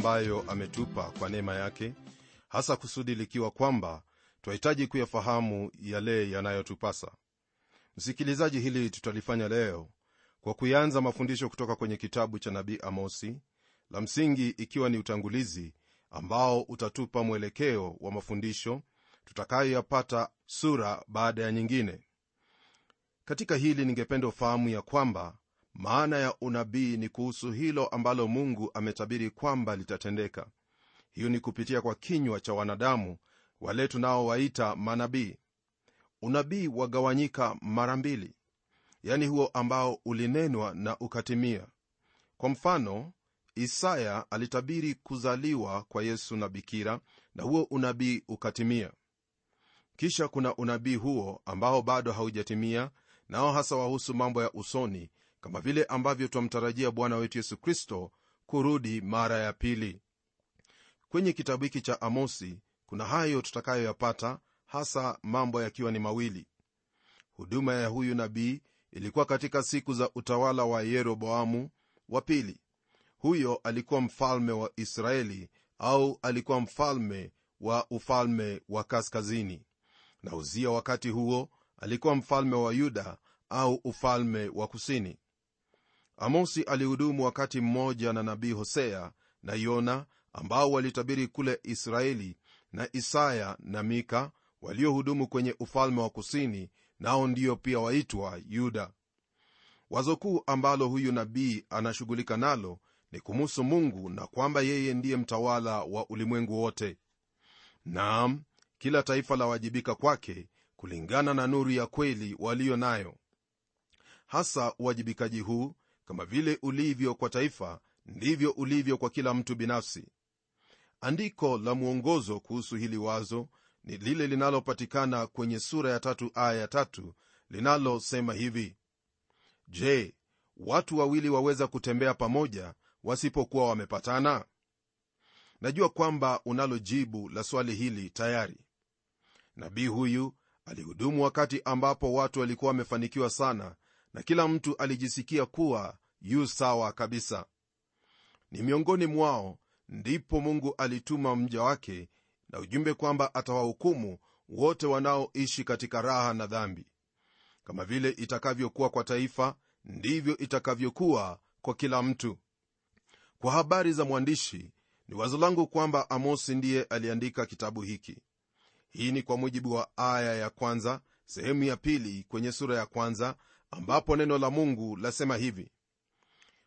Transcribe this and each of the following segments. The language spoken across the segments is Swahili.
ambayo ametupa kwa neema yake hasa kusudi likiwa kwamba twahitaji kuyafahamu yale yanayotupasa. Msikilizaji hili tutalifanya leo kwa kuyanza mafundisho kutoka kwenye kitabu cha nabii amosi la msingi ikiwa ni utangulizi ambao utatupa mwelekeo wa mafundisho tutakayoyapata sura baada ya nyingine. Katika hili ningependa ufahamu ya kwamba maana ya unabii ni kuhusu hilo ambalo mungu ametabiri kwamba litatendeka. Hiyo ni kupitia kwa kinywa cha wanadamu wale tunaowaita manabii. Unabii wagawanyika mara mbili yani huo ambao ulinenwa na ukatimia. Kwa mfano isaya alitabiri kuzaliwa kwa yesu na bikira na huo unabii ukatimia. Kisha kuna unabii huo ambao bado haujatimia nao hasa wahusu mambo ya usoni kama vile ambavyo twamtarajia bwana wetu yesu kristo kurudi mara ya pili. Kwenye kitabu hiki cha amosi kuna hayo tutakayoyapata hasa mambo yakiwa ni mawili. Huduma ya huyu nabii ilikuwa katika siku za utawala wa yeroboamu wa pili. Huyo alikuwa mfalme wa israeli au alikuwa mfalme wa ufalme wa kaskazini. Na uzia wakati huo alikuwa mfalme wa yuda au ufalme wa kusini amosi alihudumu wakati mmoja na nabii hosea na yona ambao walitabiri kule israeli na isaya na mika waliohudumu kwenye ufalme wa kusini nao ndio pia waitwa yuda. Wazo kuu ambalo huyu nabii anashughulika nalo ni kumuhusu mungu na kwamba yeye ndiye mtawala wa ulimwengu wote. Naam kila taifa lawajibika kwake kulingana na nuru ya kweli waliyo nayo hasa uwajibikaji huu kama vile ulivyo kwa taifa ndivyo ulivyo kwa kila mtu binafsi. Andiko la mwongozo kuhusu hili wazo ni lile linalopatikana kwenye sura ya tatu aya ya tatu linalosema hivi. Je watu wawili waweza kutembea pamoja wasipokuwa wamepatana? Najua kwamba unalo jibu la swali hili tayari. Nabii huyu alihudumu wakati ambapo watu walikuwa wamefanikiwa sana na kila mtu alijisikia kuwa yu sawa kabisa. Ni miongoni mwao ndipo mungu alituma mja wake na ujumbe kwamba atawahukumu wote wanaoishi katika raha na dhambi. Kama vile itakavyokuwa kwa taifa ndivyo itakavyokuwa kwa kila mtu. Kwa habari za mwandishi ni wazo langu kwamba amosi ndiye aliandika kitabu hiki. Hii ni kwa mujibu wa aya ya kwanza sehemu ya pili kwenye sura ya kwanza ambapo neno la mungu lasema hivi.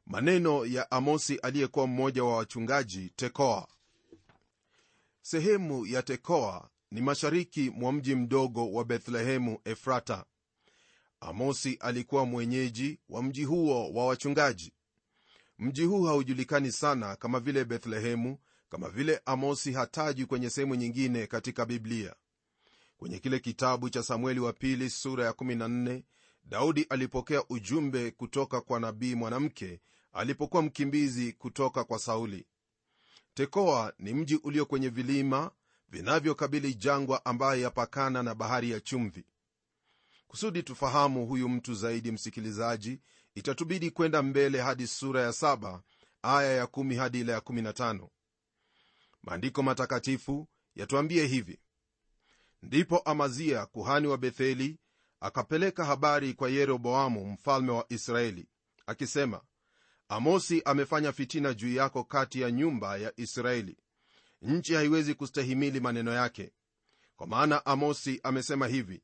Maneno ya amosi aliyekuwa mmoja wa wachungaji tekoa. Sehemu ya tekoa ni mashariki mwa mji mdogo wa bethlehemu efrata. Amosi alikuwa mwenyeji wa mji huo wa wachungaji. Mji huu haujulikani sana kama vile bethlehemu kama vile amosi hataji kwenye sehemu nyingine katika biblia. Kwenye kile kitabu cha samueli wa pili sura ya 14 daudi alipokea ujumbe kutoka kwa nabii mwanamke alipokuwa mkimbizi kutoka kwa sauli. Tekoa ni mji ulio kwenye vilima vinavyokabili jangwa ambayo yapakana na bahari ya chumvi. Kusudi tufahamu huyu mtu zaidi msikilizaji itatubidi kwenda mbele hadi sura ya 7 aya ya 1 hadi ile ya 15 maandiko matakatifu yatuambie hivi. Ndipo amazia kuhani wa betheli akapeleka habari kwa yeroboamu mfalme wa israeli akisema amosi amefanya fitina juu yako kati ya nyumba ya israeli. Nchi haiwezi kustahimili maneno yake. Kwa maana amosi amesema hivi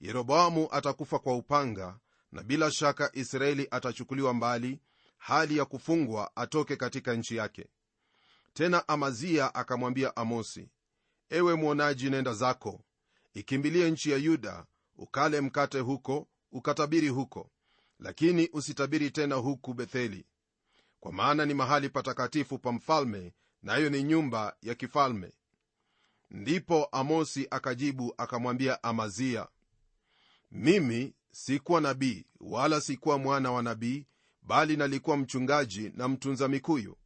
yeroboamu atakufa kwa upanga na bila shaka israeli atachukuliwa mbali hali ya kufungwa atoke katika nchi yake. Tena amazia akamwambia amosi ewe mwonaji nenda zako ikimbilie nchi ya yuda ukale mkate huko ukatabiri huko. Lakini usitabiri tena huku betheli. Kwa maana ni mahali patakatifu pa mfalme nayo ni nyumba ya kifalme. Ndipo amosi akajibu akamwambia amazia mimi sikuwa nabii wala sikuwa mwana wa nabii bali nalikuwa mchungaji na mtunza mikuyu.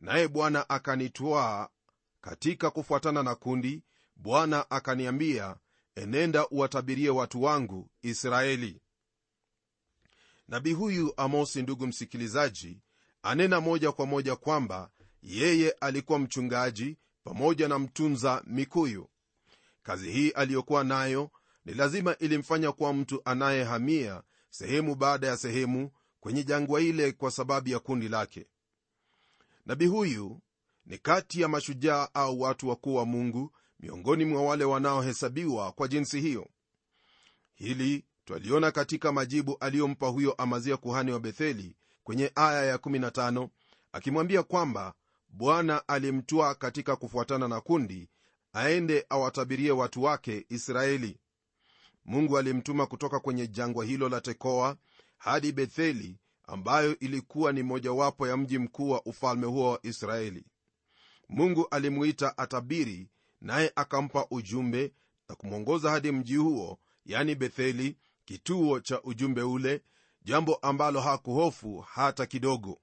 Naye bwana akanitwaa katika kufuatana na kundi bwana akaniambia enenda uwatabirie watu wangu israeli. Nabii huyu amosi ndugu msikilizaji anena moja kwa moja kwamba yeye alikuwa mchungaji pamoja na mtunza mikuyu. Kazi hii aliyokuwa nayo ni lazima ilimfanya kuwa mtu anayehamia sehemu baada ya sehemu kwenye jangwa ile kwa sababu ya kundi lake. Nabii huyu ni kati ya mashujaa au watu wakuu wa mungu miongoni mwa wale wanaohesabiwa kwa jinsi hiyo. Hili twaliona katika majibu aliyompa huyo amazia kuhani wa betheli kwenye aya ya 15 akimwambia kwamba bwana alimtwaa katika kufuatana na kundi aende awatabirie watu wake israeli. Mungu alimtuma kutoka kwenye jangwa hilo la tekoa hadi betheli ambayo ilikuwa ni mojawapo ya mji mkuu wa ufalme huo wa israeli. Mungu alimuita atabiri naye akampa ujumbe na kumwongoza hadi mji huo yani betheli kituo cha ujumbe ule jambo ambalo hakuhofu hata kidogo.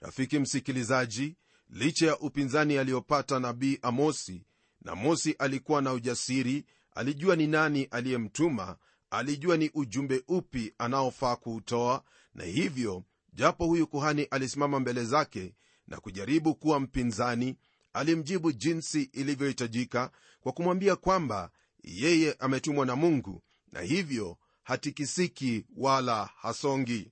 Rafiki msikilizaji licha ya upinzani aliyopata nabii amosi na mosi alikuwa na ujasiri alijua ni nani aliyemtuma alijua ni ujumbe upi anaofaa kuutoa na hivyo japo huyu kuhani alisimama mbele zake na kujaribu kuwa mpinzani alimjibu jinsi ilivyohitajika kwa kumwambia kwamba yeye ametumwa na mungu na hivyo hatikisiki wala hasongi.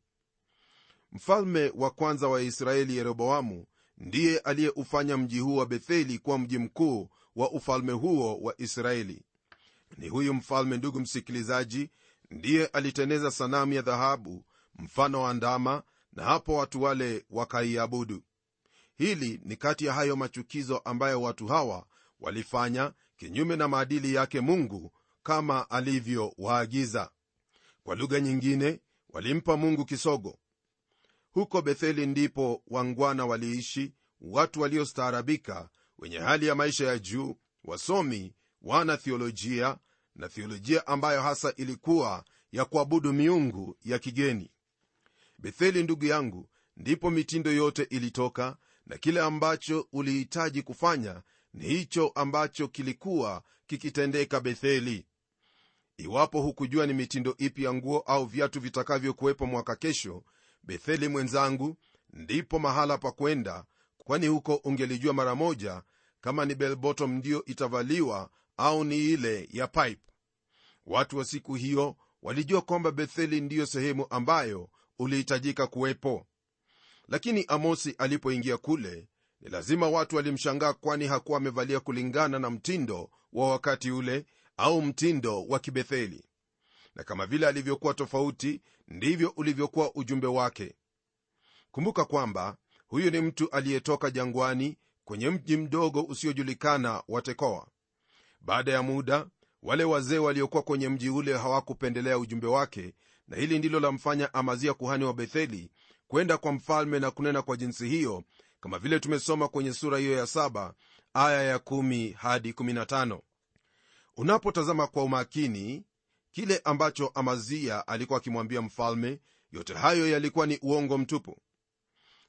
Mfalme wa kwanza wa israeli yeroboamu ndiye aliyeufanya mji huu wa betheli kuwa mji mkuu wa ufalme huo wa israeli. Ni huyu mfalme ndugu msikilizaji ndiye aliteneza sanamu ya dhahabu mfano wa ndama na hapo watu wale wakaiabudu hili ni kati ya hayo machukizo ambayo watu hawa walifanya kinyume na maadili yake mungu kama alivyowaagiza. Kwa lugha nyingine walimpa mungu kisogo. Huko betheli ndipo wangwana waliishi watu waliostaarabika wenye hali ya maisha ya juu wasomi wana thiolojia na thiolojia ambayo hasa ilikuwa ya kuabudu miungu ya kigeni. Betheli ndugu yangu ndipo mitindo yote ilitoka na kile ambacho ulihitaji kufanya ni hicho ambacho kilikuwa kikitendeka betheli. Iwapo hukujua ni mitindo ipi ya nguo au viatu vitakavyokuwepo mwaka kesho betheli mwenzangu ndipo mahala pa kwenda kwani huko ungelijua mara moja kama ni belbottom ndiyo itavaliwa au ni ile ya pipe. Watu wa siku hiyo walijua kwamba betheli ndiyo sehemu ambayo ulihitajika kuwepo lakini amosi alipoingia kule ni lazima watu walimshangaa kwani hakuwa amevalia kulingana na mtindo wa wakati ule au mtindo wa kibetheli. Na kama vile alivyokuwa tofauti ndivyo ulivyokuwa ujumbe wake. Kumbuka kwamba huyu ni mtu aliyetoka jangwani kwenye mji mdogo usiojulikana wa tekoa. Baada ya muda wale wazee waliokuwa kwenye mji ule hawakupendelea ujumbe wake na hili ndilo lamfanya amazia kuhani wa betheli kwenda kwa mfalme na kunena kwa jinsi hiyo kama vile tumesoma kwenye sura hiyo ya saba aya ya kumi hadi 15 unapotazama kwa umakini kile ambacho amazia alikuwa akimwambia mfalme yote hayo yalikuwa ni uongo mtupu.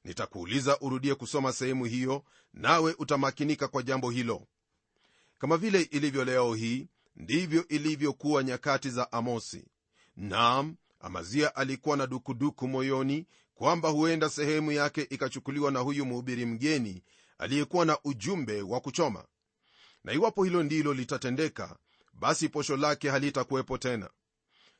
Nitakuuliza urudie kusoma sehemu hiyo nawe utamakinika kwa jambo hilo. Kama vile ilivyo leo hii ndivyo ilivyokuwa nyakati za amosi. Naam amazia alikuwa na dukuduku moyoni kwamba huenda sehemu yake ikachukuliwa na huyu mhubiri mgeni aliyekuwa na ujumbe wa kuchoma. Na iwapo hilo ndilo litatendeka basi posho lake halitakuwepo tena.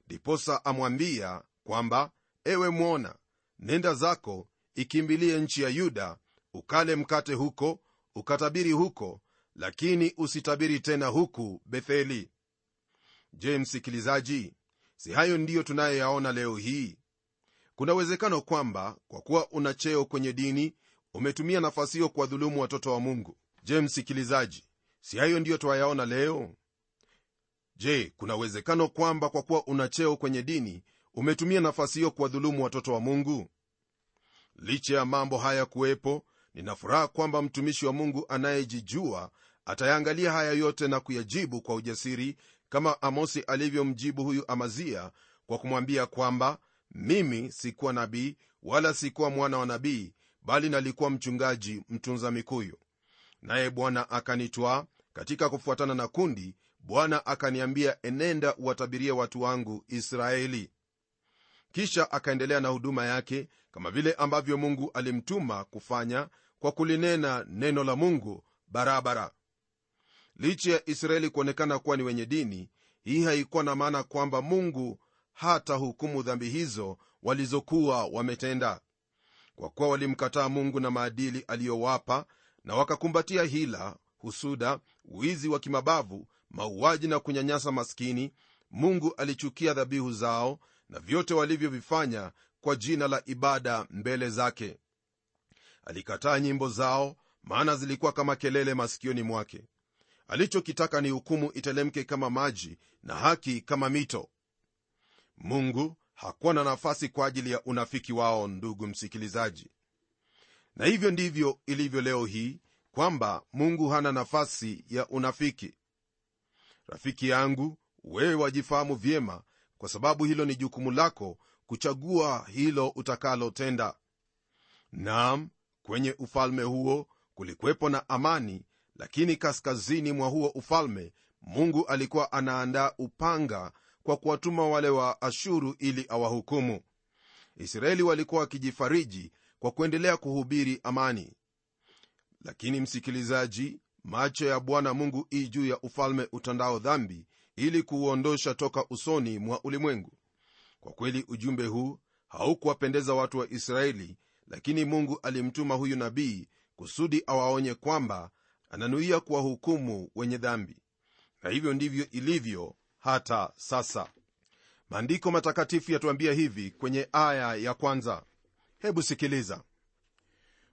Ndiposa amwambia kwamba ewe mwona nenda zako ikimbilie nchi ya yuda ukale mkate huko ukatabiri huko lakini usitabiri tena huku betheli. Je msikilizaji si hayo ndiyo tunayoyaona leo hii? Kuna uwezekano kwamba kwa kuwa una cheo kwenye dini umetumia nafasi hiyo kuwadhulumu watoto wa mungu. Je msikilizaji si hayo ndiyo twayaona leo? Je kuna uwezekano kwamba kwa kuwa una cheo kwenye dini umetumia nafasi hiyo kuwadhulumu watoto wa mungu? Licha ya mambo haya kuwepo nina furaha kwamba mtumishi wa mungu anayejijua atayaangalia haya yote na kuyajibu kwa ujasiri kama amosi alivyomjibu huyu amazia kwa kumwambia kwamba mimi sikuwa nabii wala sikuwa mwana wa nabii bali nalikuwa mchungaji mtunza mikuyu. Naye bwana akanitwaa katika kufuatana na kundi bwana akaniambia enenda uwatabirie watu wangu israeli. Kisha akaendelea na huduma yake kama vile ambavyo mungu alimtuma kufanya kwa kulinena neno la mungu barabara licha ya israeli kuonekana kuwa ni wenye dini hii haikuwa na maana kwamba mungu hata hukumu dhambi hizo walizokuwa wametenda. Kwa kuwa walimkataa mungu na maadili aliyowapa na wakakumbatia hila husuda wizi wa kimabavu mauaji na kunyanyasa maskini mungu alichukia dhabihu zao na vyote walivyovifanya kwa jina la ibada mbele zake. Alikataa nyimbo zao maana zilikuwa kama kelele masikioni mwake alichokitaka ni hukumu itelemke kama maji na haki kama mito. Mungu hakuwa na nafasi kwa ajili ya unafiki wao ndugu msikilizaji. Na hivyo ndivyo ilivyo leo hii kwamba mungu hana nafasi ya unafiki. Rafiki yangu wewe wajifahamu vyema kwa sababu hilo ni jukumu lako kuchagua hilo utakalotenda. Nam kwenye ufalme huo kulikuwepo na amani lakini kaskazini mwa huo ufalme mungu alikuwa anaandaa upanga kwa kuwatuma wale wa ashuru ili awahukumu. Israeli walikuwa wakijifariji kwa kuendelea kuhubiri amani. Lakini msikilizaji macho ya bwana mungu ii juu ya ufalme utandao dhambi ili kuuondosha toka usoni mwa ulimwengu. Kwa kweli ujumbe huu haukuwapendeza watu wa israeli lakini mungu alimtuma huyu nabii kusudi awaonye kwamba ananuia kuwahukumu wenye dhambi. Na hivyo ndivyo ilivyo hata sasa. Maandiko matakatifu yatuambia hivi kwenye aya ya kwanza. Hebu sikiliza.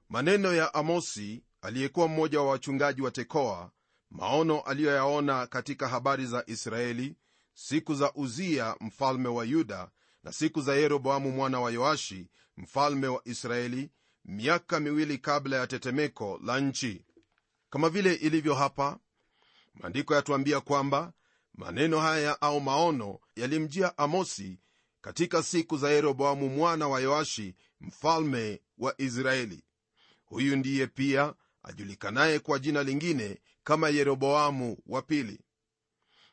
Maneno ya amosi aliyekuwa mmoja wa wachungaji wa tekoa maono aliyoyaona katika habari za israeli siku za uzia mfalme wa yuda na siku za yeroboamu mwana wa yoashi mfalme wa israeli miaka miwili kabla ya tetemeko la nchi kama vile ilivyo hapa maandiko yatuambia kwamba maneno haya au maono yalimjia amosi katika siku za yeroboamu mwana wa yoashi mfalme wa israeli. Huyu ndiye pia ajulikanaye kwa jina lingine kama yeroboamu wa pili.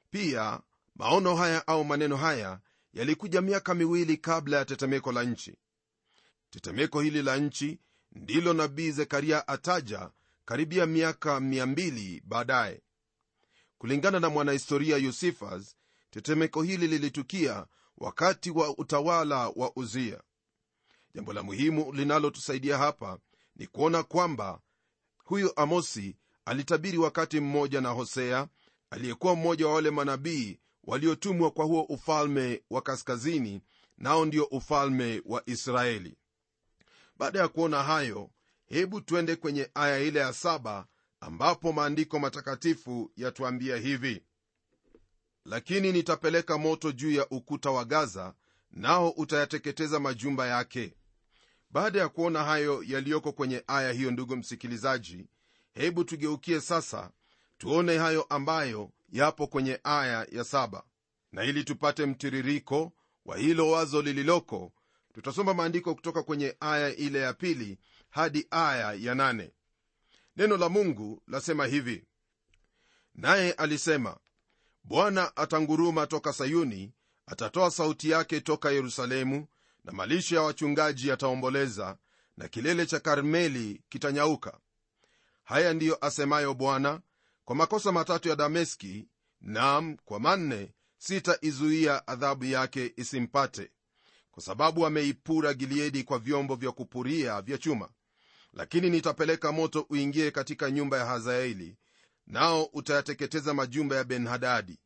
Pia maono haya au maneno haya yalikuja miaka miwili kabla ya tetemeko la nchi. Tetemeko hili la nchi ndilo nabii zekaria ataja karibia miaka 200 baadaye. Kulingana na mwanahistoria yusifas tetemeko hili lilitukia wakati wa utawala wa uzia. Jambo la muhimu linalotusaidia hapa ni kuona kwamba huyu amosi alitabiri wakati mmoja na hosea aliyekuwa mmoja wa wale manabii waliotumwa kwa huo ufalme wa kaskazini nao ndio ufalme wa israeli. Baada ya kuona hayo hebu twende kwenye aya ile ya saba ambapo maandiko matakatifu yatuambia hivi. Lakini nitapeleka moto juu ya ukuta wa gaza nao utayateketeza majumba yake. Baada ya kuona hayo yaliyoko kwenye aya hiyo ndugu msikilizaji hebu tugeukie sasa tuone hayo ambayo yapo kwenye aya ya saba. Na ili tupate mtiririko wa hilo wazo lililoko tutasoma maandiko kutoka kwenye aya ile ya pili hadi aya ya nane. Neno la mungu lasema hivi. Naye alisema bwana atanguruma toka sayuni atatoa sauti yake toka yerusalemu na malisho ya wachungaji yataomboleza na kilele cha karmeli kitanyauka. Haya ndiyo asemayo bwana kwa makosa matatu ya dameski nam kwa manne sitaizuia adhabu yake isimpate kwa sababu ameipura gileadi kwa vyombo vya kupuria vya chuma lakini nitapeleka moto uingie katika nyumba ya hazaeli nao utayateketeza majumba ya benhadadi.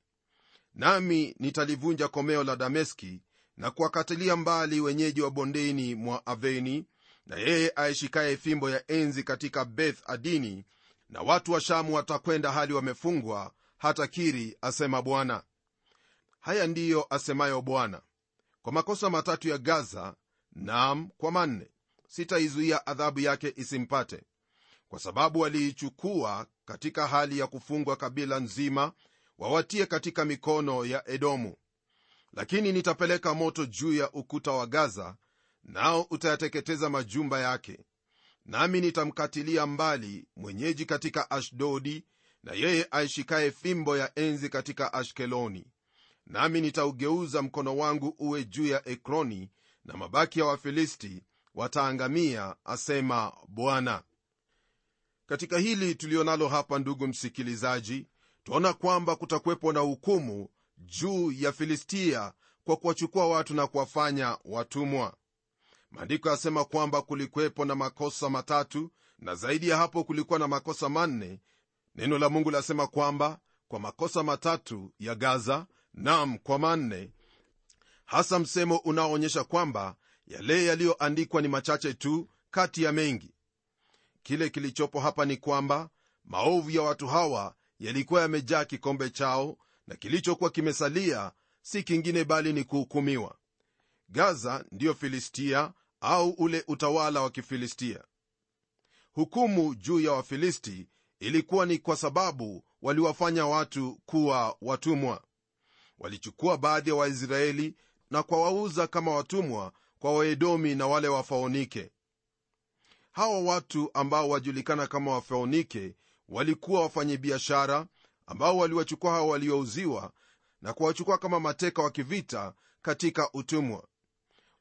Nami nitalivunja komeo la dameski na kuwakatilia mbali wenyeji wa bondeni mwa aveni na yeye aishikaye fimbo ya enzi katika beth adini na watu wa shamu watakwenda hali wamefungwa hata kiri asema bwana. Haya ndiyo asemayo bwana. Kwa makosa matatu ya gaza nam kwa manne sitaizuia adhabu yake isimpate kwa sababu waliichukua katika hali ya kufungwa kabila nzima wawatie katika mikono ya edomu. Lakini nitapeleka moto juu ya ukuta wa gaza nao utayateketeza majumba yake. Nami nitamkatilia mbali mwenyeji katika ashdodi na yeye aishikaye fimbo ya enzi katika ashkeloni. Nami nitaugeuza mkono wangu uwe juu ya ekroni na mabaki ya wafilisti wataangamia asema bwana. Katika hili tulionalo hapa ndugu msikilizaji twaona kwamba kutakuwepo na hukumu juu ya filistia kwa kuwachukua watu na kuwafanya watumwa. Maandiko yasema kwamba kulikuwepo na makosa matatu na zaidi ya hapo kulikuwa na makosa manne. Neno la mungu lasema kwamba kwa makosa matatu ya gaza nam kwa manne. Hasa msemo unaoonyesha kwamba yale yaliyoandikwa ni machache tu kati ya mengi. Kile kilichopo hapa ni kwamba maovu ya watu hawa yalikuwa yamejaa kikombe chao na kilichokuwa kimesalia si kingine bali ni kuhukumiwa. Gaza ndiyo filistia au ule utawala wa kifilistia. Hukumu juu ya wafilisti ilikuwa ni kwa sababu waliwafanya watu kuwa watumwa. Walichukua baadhi ya waisraeli na kwawauza kama watumwa kwa waedomi na wale wafaonike hawa watu ambao wajulikana kama wafaonike walikuwa wafanyabiashara ambao waliwachukua hawa waliouziwa na kuwachukua kama mateka wa kivita katika utumwa.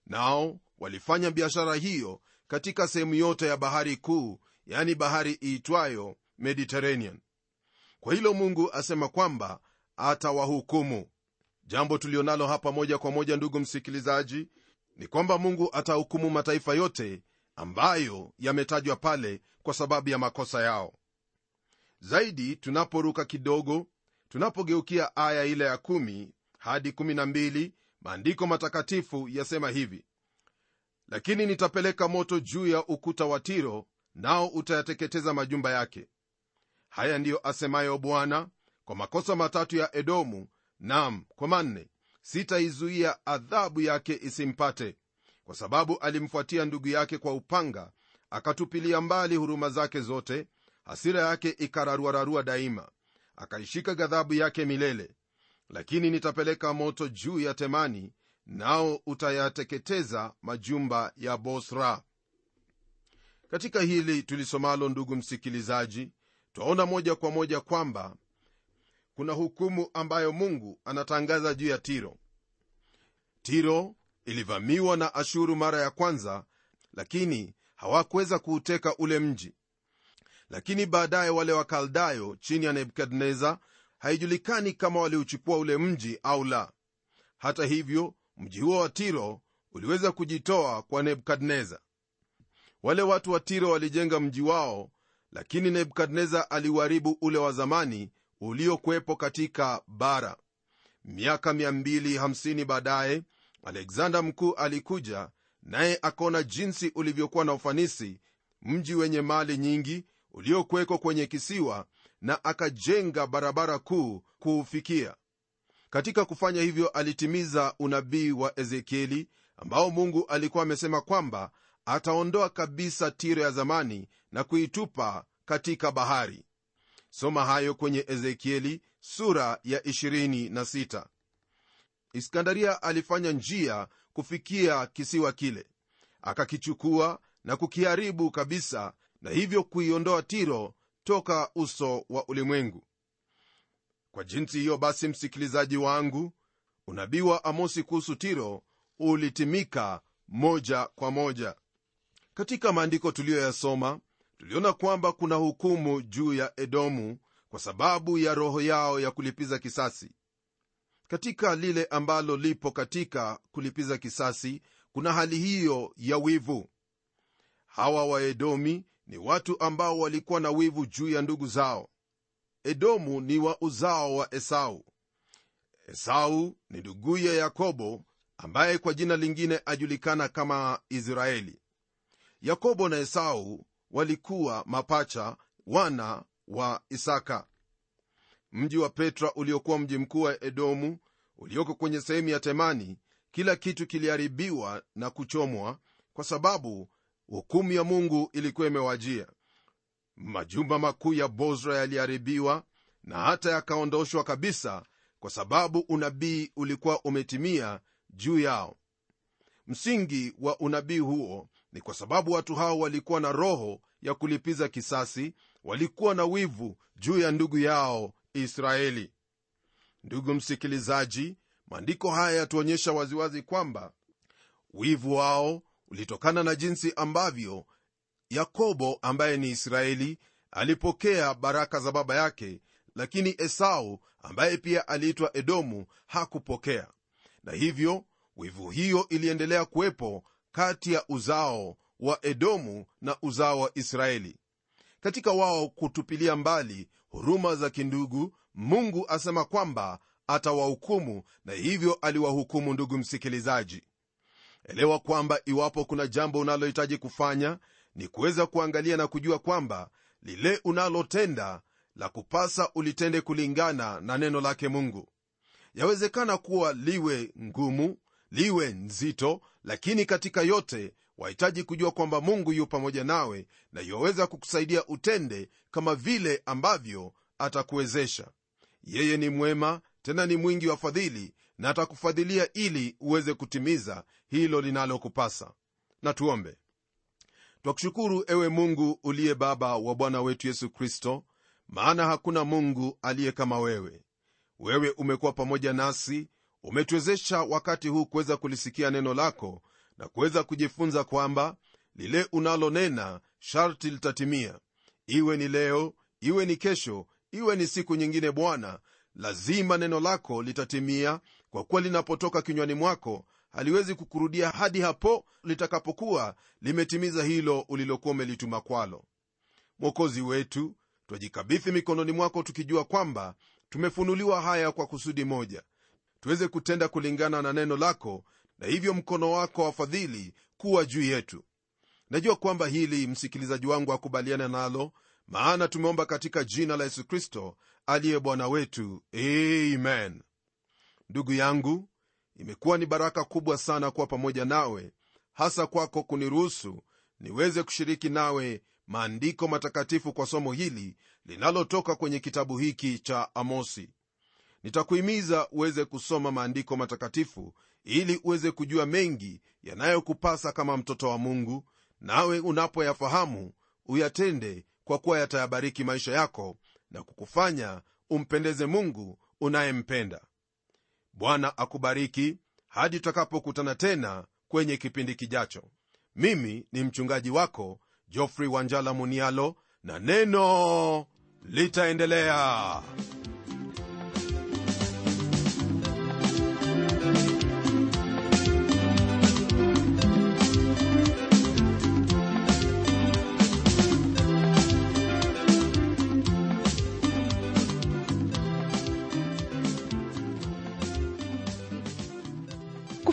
Nao walifanya biashara hiyo katika sehemu yote ya bahari kuu yani bahari iitwayo mediterranean. Kwa hilo mungu asema kwamba atawahukumu. Jambo tulionalo hapa moja kwa moja ndugu msikilizaji ni kwamba mungu atahukumu mataifa yote ambayo yametajwa pale kwa sababu ya makosa yao. Zaidi tunaporuka kidogo tunapogeukia aya ile ya 1 hadi 12 maandiko matakatifu yasema hivi lakini nitapeleka moto juu ya ukuta wa tiro nao utayateketeza majumba yake. Haya ndiyo asemayo bwana kwa makosa matatu ya edomu nam kwa manne sitaizuia adhabu yake isimpate kwa sababu alimfuatia ndugu yake kwa upanga akatupilia mbali huruma zake zote hasira yake ikararuararua daima akaishika ghadhabu yake milele. Lakini nitapeleka moto juu ya temani nao utayateketeza majumba ya bosra. Katika hili tulisomalo ndugu msikilizaji twaona moja kwa moja kwamba kuna hukumu ambayo mungu anatangaza juu ya tiro. Tiro ilivamiwa na ashuru mara ya kwanza lakini hawakuweza kuuteka ule mji. Lakini baadaye wale wakaldayo chini ya nebukadneza haijulikani kama waliuchukua ule mji au la. Hata hivyo mji huo wa tiro uliweza kujitoa kwa nebukadneza wale watu wa tiro walijenga mji wao lakini nebukadneza aliuharibu ule wa zamani uliokuwepo katika bara. Miaka 250 baadaye alexander mkuu alikuja naye akaona jinsi ulivyokuwa na ufanisi mji wenye mali nyingi uliokuwekwa kwenye kisiwa na akajenga barabara kuu kuufikia. Katika kufanya hivyo alitimiza unabii wa ezekieli ambao mungu alikuwa amesema kwamba ataondoa kabisa tiro ya zamani na kuitupa katika bahari soma hayo kwenye ezekieli sura ya 26 iskandaria alifanya njia kufikia kisiwa kile akakichukua na kukiharibu kabisa na hivyo kuiondoa tiro toka uso wa ulimwengu. Kwa jinsi hiyo basi msikilizaji wangu unabii wa amosi kuhusu tiro ulitimika moja kwa moja. Katika maandiko tuliyoyasoma tuliona kwamba kuna hukumu juu ya edomu kwa sababu ya roho yao ya kulipiza kisasi. Katika lile ambalo lipo katika kulipiza kisasi kuna hali hiyo ya wivu. Hawa waedomi ni watu ambao walikuwa na wivu juu ya ndugu zao. Edomu ni wa uzao wa esau. Esau ni nduguye yakobo ambaye kwa jina lingine ajulikana kama israeli. Yakobo na esau walikuwa mapacha wana wa isaka. Mji wa petra uliokuwa mji mkuu wa edomu ulioko kwenye sehemu ya temani kila kitu kiliharibiwa na kuchomwa kwa sababu hukumu ya mungu ilikuwa imewajia. Majumba makuu ya bozra yaliharibiwa na hata yakaondoshwa kabisa kwa sababu unabii ulikuwa umetimia juu yao. Msingi wa unabii huo ni kwa sababu watu hao walikuwa na roho ya kulipiza kisasi walikuwa na wivu juu ya ndugu yao israeli. Ndugu msikilizaji maandiko haya yatuonyesha waziwazi kwamba wivu wao ulitokana na jinsi ambavyo yakobo ambaye ni israeli alipokea baraka za baba yake lakini esau ambaye pia aliitwa edomu hakupokea. Na hivyo wivu hiyo iliendelea kuwepo kati ya uzao wa edomu na uzao wa israeli. Katika wao kutupilia mbali huruma za kindugu mungu asema kwamba atawahukumu na hivyo aliwahukumu ndugu msikilizaji. Elewa kwamba iwapo kuna jambo unalohitaji kufanya ni kuweza kuangalia na kujua kwamba lile unalotenda la kupasa ulitende kulingana na neno lake mungu. Yawezekana kuwa liwe ngumu liwe nzito lakini katika yote wahitaji kujua kwamba mungu yu pamoja nawe na yuwaweza kukusaidia utende kama vile ambavyo atakuwezesha. Yeye ni mwema tena ni mwingi wa fadhili na atakufadhilia ili uweze kutimiza hilo linalokupasa. Na tuombe. Twakushukuru ewe mungu uliye baba wa bwana wetu yesu kristo maana hakuna mungu aliye kama wewe. Wewe umekuwa pamoja nasi umetuwezesha wakati huu kuweza kulisikia neno lako na kuweza kujifunza kwamba lile unalonena sharti litatimia. Iwe ni leo iwe ni kesho iwe ni siku nyingine bwana lazima neno lako litatimia kwa kuwa linapotoka kinywani mwako haliwezi kukurudia hadi hapo litakapokuwa limetimiza hilo ulilokuwa umelituma kwalo. Mwokozi wetu twajikabithi mikononi mwako tukijua kwamba tumefunuliwa haya kwa kusudi moja tuweze kutenda kulingana na neno lako na hivyo mkono wako wa fadhili kuwa juu yetu. Najua kwamba hili msikilizaji wangu akubaliana nalo maana tumeomba katika jina la yesu kristo aliye bwana wetu. Amen. Ndugu yangu imekuwa ni baraka kubwa sana kuwa pamoja nawe hasa kwako kuniruhusu niweze kushiriki nawe maandiko matakatifu kwa somo hili linalotoka kwenye kitabu hiki cha amosi nitakuhimiza uweze kusoma maandiko matakatifu ili uweze kujua mengi yanayokupasa kama mtoto wa mungu nawe unapoyafahamu uyatende kwa kuwa yatayabariki maisha yako na kukufanya umpendeze mungu unayempenda. Bwana akubariki hadi tutakapokutana tena kwenye kipindi kijacho. Mimi ni mchungaji wako jofrey wanjala munialo na neno litaendelea